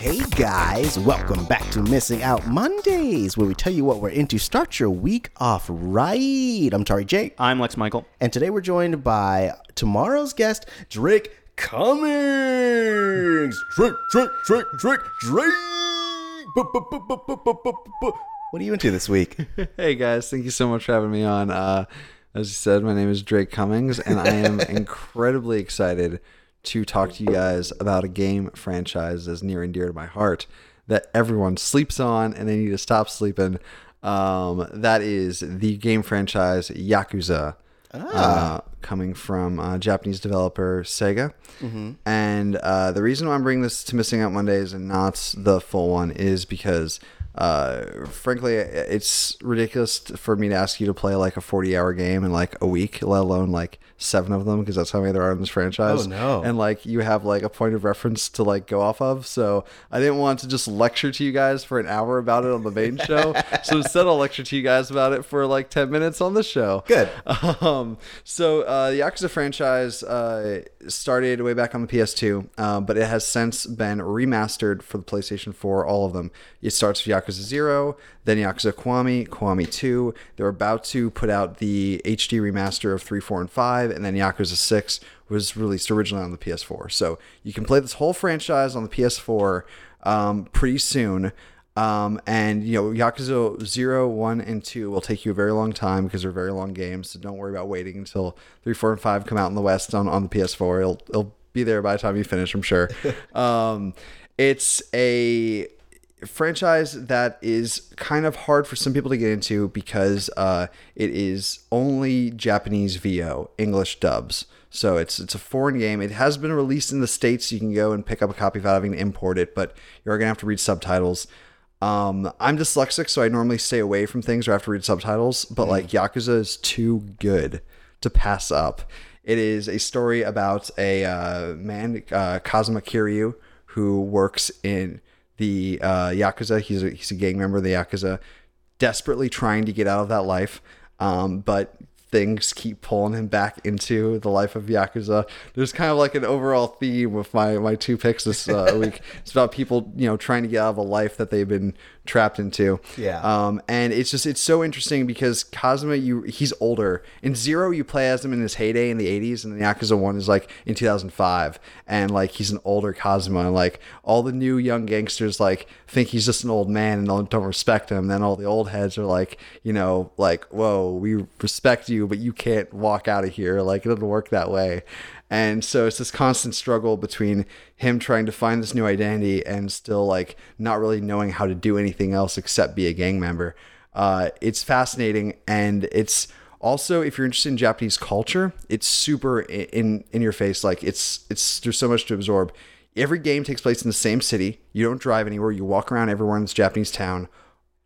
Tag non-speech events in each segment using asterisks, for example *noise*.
Hey guys, welcome back to Missing Out Mondays, where we tell you what we're into. Start your week off right. I'm Tauri Jaye, I'm Lex Michael. and today we're joined by tomorrow's guest, Drake Cummings. Drake, Drake, Drake, Drake, Drake. What are you into this week? *laughs* Hey guys, thank you so much for having me on. Uh, as you said, my name is Drake Cummings, and I am *laughs* incredibly excited to talk to you guys about a game franchise that's near and dear to my heart that everyone sleeps on and they need to stop sleeping. Um, that is the game franchise Yakuza. Uh, coming from uh, Japanese developer Sega. And uh, the reason why I'm bringing this to Missing Out Mondays and not the full one is because, uh, frankly, it's ridiculous for me to ask you to play like a 40 hour game in like a week, let alone like seven of them, because that's how many there are in this franchise. Oh, no. And like you have like a point of reference to like go off of. So I didn't want to just lecture to you guys for an hour about it on the main show. *laughs* so instead, I'll lecture to you guys about it for like 10 minutes on the show. Good. *laughs* Um, so uh, the Yakuza franchise uh, started way back on the PS2, uh, but it has since been remastered for the PlayStation 4, all of them. It starts with Yakuza 0, then Yakuza Kiwami, Kiwami 2. They're about to put out the HD remaster of 3, 4, and 5, and then Yakuza 6 was released originally on the PS4. So you can play this whole franchise on the PS4 um, pretty soon. Um, and you know, Yakuza 0, 1, and 2 will take you a very long time because they're very long games. So don't worry about waiting until 3, 4, and 5 come out in the West on, on the PS4. It'll, it'll be there by the time you finish, I'm sure. *laughs* um, it's a franchise that is kind of hard for some people to get into because uh, it is only Japanese VO, English dubs. So it's it's a foreign game. It has been released in the states. You can go and pick up a copy without having to import it, but you're gonna have to read subtitles. Um, I'm dyslexic, so I normally stay away from things where I have to read subtitles. But like Yakuza is too good to pass up. It is a story about a uh, man, uh, Kazuma Kiryu, who works in the uh, Yakuza. He's a, he's a gang member of the Yakuza, desperately trying to get out of that life. Um, but things keep pulling him back into the life of Yakuza. There's kind of like an overall theme with my, my two picks this uh, week. *laughs* It's about people, you know, trying to get out of a life that they've been trapped into. Yeah. Um, and it's just, it's so interesting because Kazuma, you, he's older. In Zero, you play as him in his heyday in the 80s, and the Yakuza 1 is like in 2005. And like, he's an older Kazuma. And like, all the new young gangsters like think he's just an old man and don't, don't respect him. Then all the old heads are like, you know, like, whoa, we respect you, but you can't walk out of here. Like, it doesn't work that way. And so it's this constant struggle between him trying to find this new identity and still like not really knowing how to do anything else except be a gang member. Uh, it's fascinating and it's also if you're interested in Japanese culture, it's super in in your face. Like it's it's there's so much to absorb. Every game takes place in the same city. You don't drive anywhere. You walk around everywhere in this Japanese town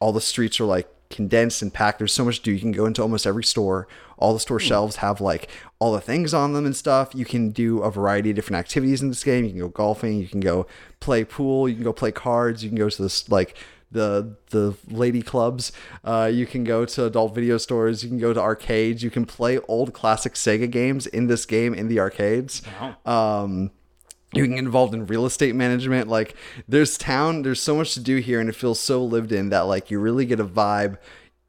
all the streets are like condensed and packed. There's so much to do. You can go into almost every store. All the store shelves have like all the things on them and stuff. You can do a variety of different activities in this game. You can go golfing. You can go play pool. You can go play cards. You can go to this like the the lady clubs. Uh, you can go to adult video stores. You can go to arcades. You can play old classic Sega games in this game in the arcades. Um, you can get involved in real estate management like there's town there's so much to do here and it feels so lived in that like you really get a vibe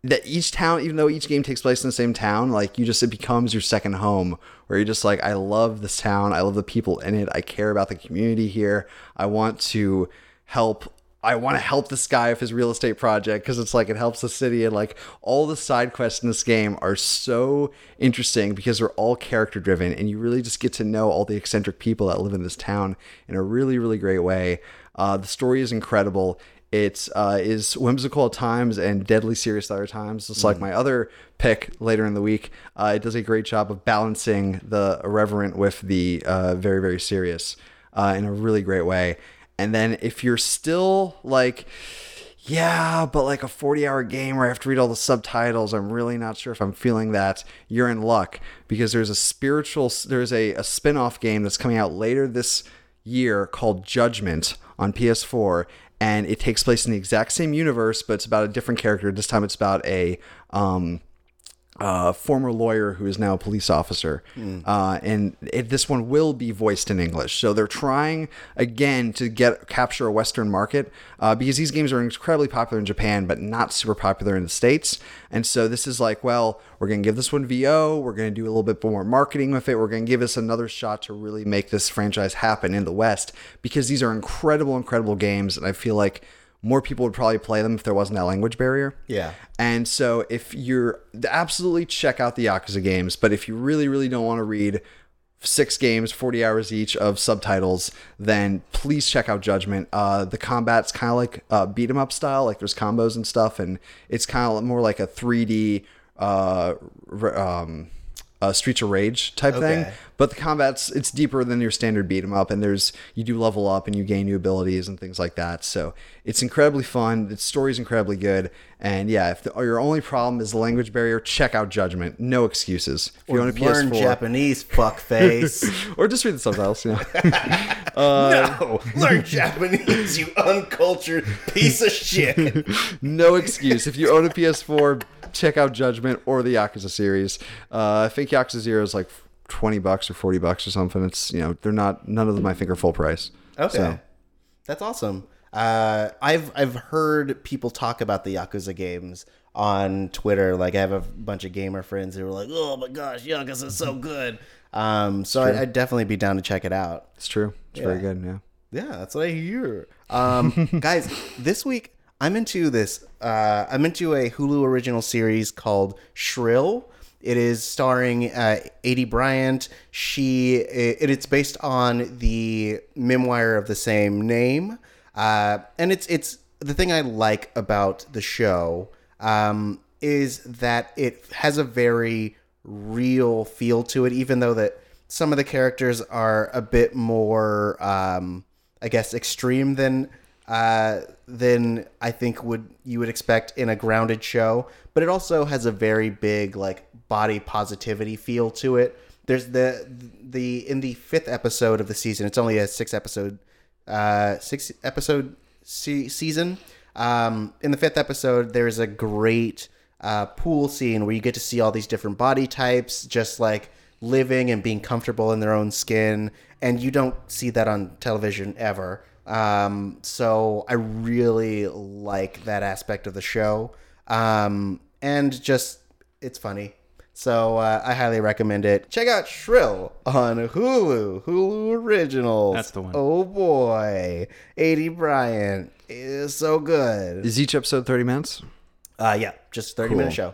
that each town even though each game takes place in the same town like you just it becomes your second home where you're just like i love this town. I love the people in it. I care about the community here. I want to help I want to help this guy with his real estate project because it's like it helps the city and like all the side quests in this game are so interesting because they're all character driven and you really just get to know all the eccentric people that live in this town in a really really great way. Uh, the story is incredible. It uh, is whimsical at times and deadly serious at other times. Just like my other pick later in the week, uh, it does a great job of balancing the irreverent with the uh, very very serious uh, in a really great way. And then if you're still like, yeah, but like a 40 hour game where I have to read all the subtitles, I'm really not sure if I'm feeling that, you're in luck because there's a spiritual, there's a, a spin off game that's coming out later this year called Judgment on PS4. And it takes place in the exact same universe, but it's about a different character. This time it's about a, um, uh, former lawyer who is now a police officer. Uh, and it, this one will be voiced in English. So they're trying again to get capture a Western market uh, because these games are incredibly popular in Japan, but not super popular in the States. And so this is like, well, we're going to give this one VO. We're going to do a little bit more marketing with it. We're going to give us another shot to really make this franchise happen in the West because these are incredible, incredible games. And I feel like more people would probably play them if there wasn't that language barrier. Yeah. And so if you're absolutely check out the Yakuza games, but if you really, really don't want to read six games, 40 hours each of subtitles, then please check out Judgment. Uh, the combat's kind of like uh, beat 'em up style, like there's combos and stuff, and it's kind of more like a 3D uh, um, uh, Streets of Rage type thing. But the combat's it's deeper than your standard beat 'em up, and there's you do level up and you gain new abilities and things like that. So it's incredibly fun. The story's incredibly good, and yeah, if the, your only problem is the language barrier, check out Judgment. No excuses. If you own a Learn PS4, Japanese, fuckface. *laughs* or just read the subtitles. You *laughs* know. no, learn Japanese, you uncultured piece of shit. *laughs* no excuse. If you own a PS4, check out Judgment or the Yakuza series. Uh, I think Yakuza Zero is like twenty bucks or forty bucks or something. It's you know they're not none of them I think are full price. Okay, So, that's awesome. Uh, I've I've heard people talk about the Yakuza games on Twitter. Like I have a bunch of gamer friends who are like, "Oh my gosh, Yakuza is so *laughs* good." Um, so I, I'd definitely be down to check it out. it's true. It's very good. Yeah. Yeah, that's what I hear. Um, *laughs* guys, this week I'm into this. Uh, I'm into a Hulu original series called Shrill. It is starring uh, Aidy Bryant. She it, it's based on the memoir of the same name, uh, and it's it's the thing I like about the show um, is that it has a very real feel to it, even though that some of the characters are a bit more, um, I guess, extreme than uh, than I think would you would expect in a grounded show. But it also has a very big like body positivity feel to it. There's the the in the fifth episode of the season. It's only a six episode uh, six episode se- season. Um, in the fifth episode, there's a great uh, pool scene where you get to see all these different body types, just like living and being comfortable in their own skin, and you don't see that on television ever. Um, so I really like that aspect of the show, um, and just it's funny. So uh, I highly recommend it. Check out Shrill on Hulu, Hulu Originals. That's the one. Oh boy, Aidy Bryant is so good. Is each episode thirty minutes? Uh, yeah, just thirty minute show.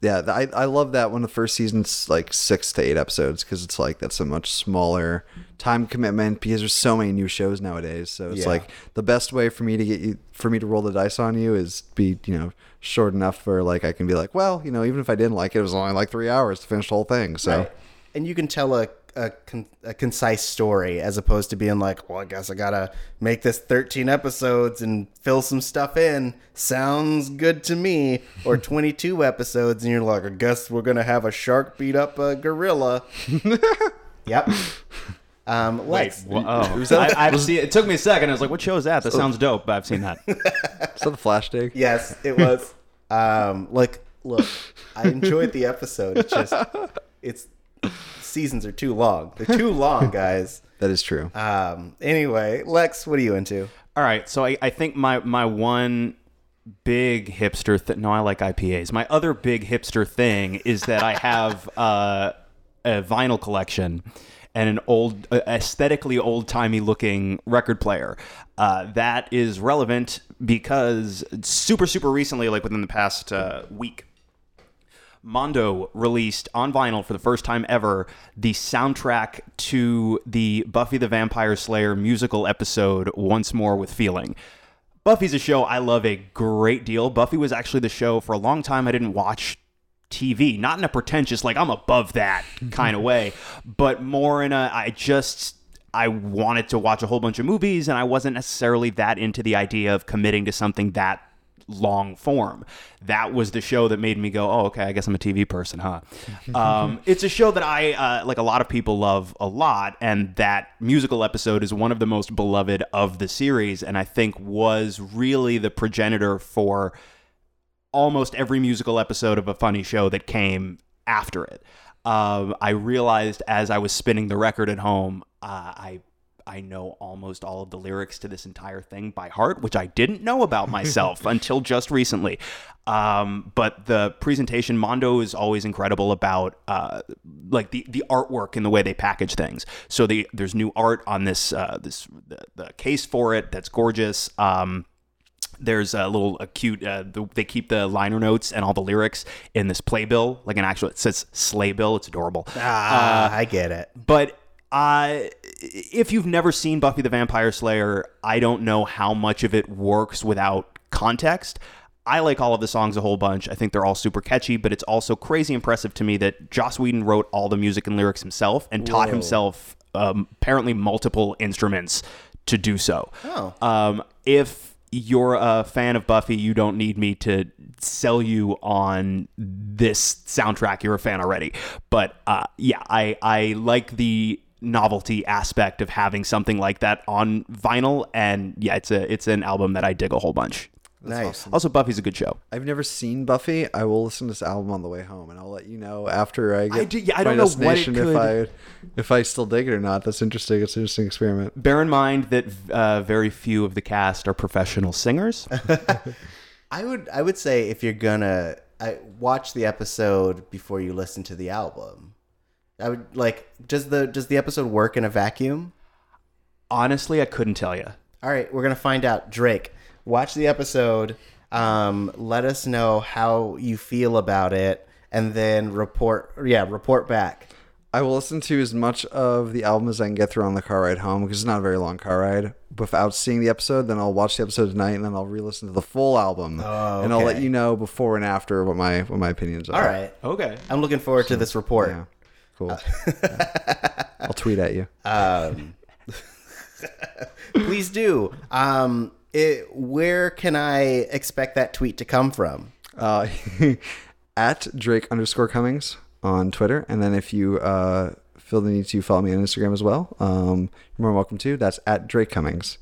Yeah, I, I love that when the first season's like six to eight episodes because it's like that's a much smaller time commitment because there's so many new shows nowadays. So it's Yeah. like the best way for me to get you for me to roll the dice on you is be you know short enough where like I can be like, well, you know, even if I didn't like it, it was only like three hours to finish the whole thing. So Right. And you can tell a a, con- a concise story as opposed to being like, well, I guess I gotta make this 13 episodes and fill some stuff in. Sounds good to me. Or *laughs* 22 episodes, and you're like, I guess we're gonna have a shark beat up a gorilla. *laughs* yep. Um, Wait, Lex, wha- oh, I, I've seen. It took me a second. I was like, "What show is that? That sounds dope." But I've seen that. *laughs* is that the flash dig? Yes, it was. um, like, look, I enjoyed the episode. It's just, it's seasons are too long. They're too *laughs* long, guys. That is true. Um, anyway, Lex, what are you into? All right, so I, I think my my one big hipster th- no I like IPAs. My other big hipster thing is that I have *laughs* uh, a vinyl collection and an old uh, aesthetically old-timey looking record player. Uh, that is relevant because super super recently like within the past uh, week Mondo released on vinyl for the first time ever the soundtrack to the Buffy the Vampire Slayer musical episode Once More with Feeling. Buffy's a show I love a great deal. Buffy was actually the show for a long time I didn't watch TV, not in a pretentious like I'm above that kind of *laughs* way, but more in a I just I wanted to watch a whole bunch of movies and I wasn't necessarily that into the idea of committing to something that long form. That was the show that made me go, oh, okay, I guess I'm a TV person, huh? *laughs* um, it's a show that I, uh, like a lot of people love a lot, and that musical episode is one of the most beloved of the series, and I think was really the progenitor for almost every musical episode of a funny show that came after it. Um, I realized as I was spinning the record at home, uh, I I know almost all of the lyrics to this entire thing by heart, which I didn't know about myself *laughs* until just recently. Um, but the presentation, Mondo is always incredible about uh, like the, the artwork and the way they package things. So the, there's new art on this uh, this the, the case for it that's gorgeous. Um, there's a little a cute uh, the, they keep the liner notes and all the lyrics in this playbill like an actual it says sleigh bill it's adorable Ah, I get it. but uh, if you've never seen Buffy the Vampire Slayer, I don't know how much of it works without context. I like all of the songs a whole bunch. I think they're all super catchy, but it's also crazy impressive to me that Joss Whedon wrote all the music and lyrics himself and taught himself um, apparently multiple instruments to do so. Oh. Um, if you're a fan of Buffy, you don't need me to sell you on this soundtrack. You're a fan already. But uh, yeah, I, I like the novelty aspect of having something like that on vinyl and yeah it's a it's an album that I dig a whole bunch. nice. Also Buffy's a good show. I've never seen Buffy. I will listen to this album on the way home, and I'll let you know after I get I do- yeah, I my don't know what it destination could- if I if I still dig it or not. That's interesting. It's an interesting experiment. Bear in mind that uh, very few of the cast are professional singers. *laughs* I would I would say if you're gonna I, watch the episode before you listen to the album. I would like does the does the episode work in a vacuum? Honestly, I couldn't tell you. All right, we're gonna find out. Drake, watch the episode. Um, let us know how you feel about it, and then report. Yeah, report back. I will listen to as much of the album as I can get through on the car ride home because it's not a very long car ride. Without seeing the episode, then I'll watch the episode tonight, and then I'll re-listen to the full album, Oh, and I'll let you know before and after what my what my opinions are. All right, Okay. I'm looking forward to this report. Yeah. Cool. Yeah. I'll tweet at you. *laughs* Um, *laughs* please do. Um, it, where can I expect that tweet to come from? uh, *laughs* at Drake underscore Cummings on Twitter. And then if you uh, feel the need to follow me on Instagram as well, um, you're more welcome to. That's at Drake Cummings.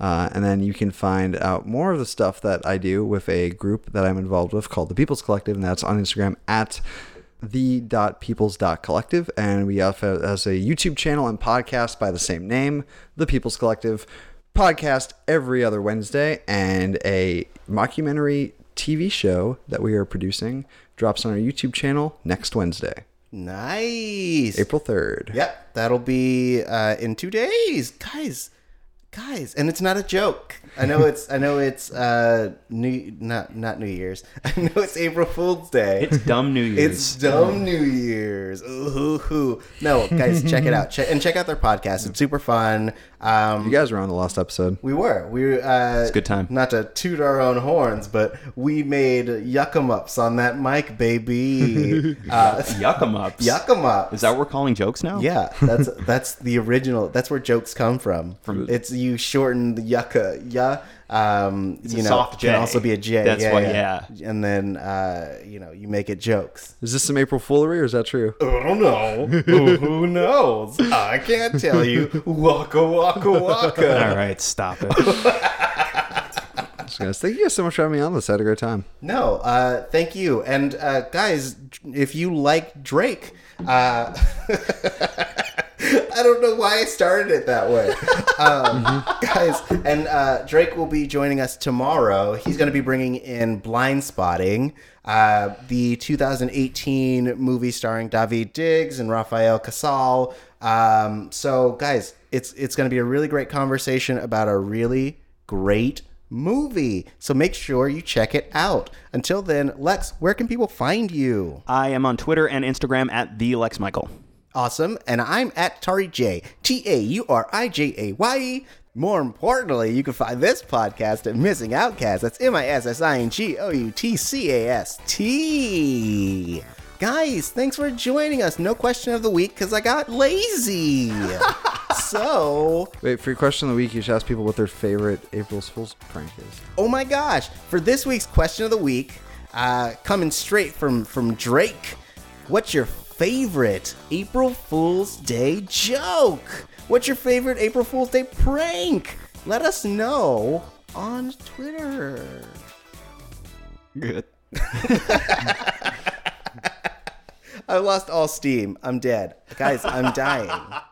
Uh, and then you can find out more of the stuff that I do with a group that I'm involved with called the People's Collective, and that's on Instagram at the.peoples.collective. And we have as a YouTube channel and podcast by the same name, The People's Collective. Podcast every other Wednesday, and a mockumentary TV show that we are producing drops on our YouTube channel next Wednesday, Nice. April 3rd. Yep, that'll be uh, in two days, guys. Guys, and it's not a joke. I know it's. I know it's uh, New not not New Year's. *laughs* I know it's April Fool's Day. It's dumb New Year's. It's dumb New Year's. Ooh, hoo, hoo. No, guys, check it out. Check, and check out their podcast. It's super fun. Um, You guys were on the last episode. we were. We uh, it's a good time. Not to toot our own horns, but we made yuck 'em ups on that mic, baby. *laughs* uh, Yuck 'em ups. yuck 'em ups. Is that what we're calling jokes now? Yeah, that's that's the original. That's where jokes come from. From- it's you shorten the yucca, yeah. Um, It's you a know, soft can also be a J. That's yeah, why- yeah. And then uh, you know you make it jokes. Is this some April foolery or is that true? I don't know. who, who knows? I can't tell you. Waka waka waka. *laughs* All right, stop it. *laughs* guys. Thank you guys so much for having me on this. I had a great time. No, uh, thank you. And uh, guys, if you like Drake, uh, *laughs* I don't know why I started it that way. *laughs* Um, Guys, and uh, Drake will be joining us tomorrow. He's going to be bringing in Blindspotting, uh, the 2018 movie starring Daveed Diggs and Rafael Casal. Um, so, guys, it's it's going to be a really great conversation about a really great movie. So make sure you check it out. Until then, Lex, where can people find you? I am on Twitter and Instagram at the Lex Michael. Awesome. And I'm at Tauri Jaye. T A U R I J A Y E. More importantly, you can find this podcast at Missing Outcast. That's M I S S I N G O U T C A S T. Guys, thanks for joining us. No question of the week because I got lazy. *laughs* so, Wait, for your question of the week, you should ask people what their favorite April Fool's prank is. oh my gosh, for this week's question of the week, uh, coming straight from from Drake, what's your favorite April Fool's Day joke? What's your favorite April Fool's Day prank? Let us know on Twitter. Good. *laughs* I lost all steam. I'm dead. Guys, I'm dying. *laughs*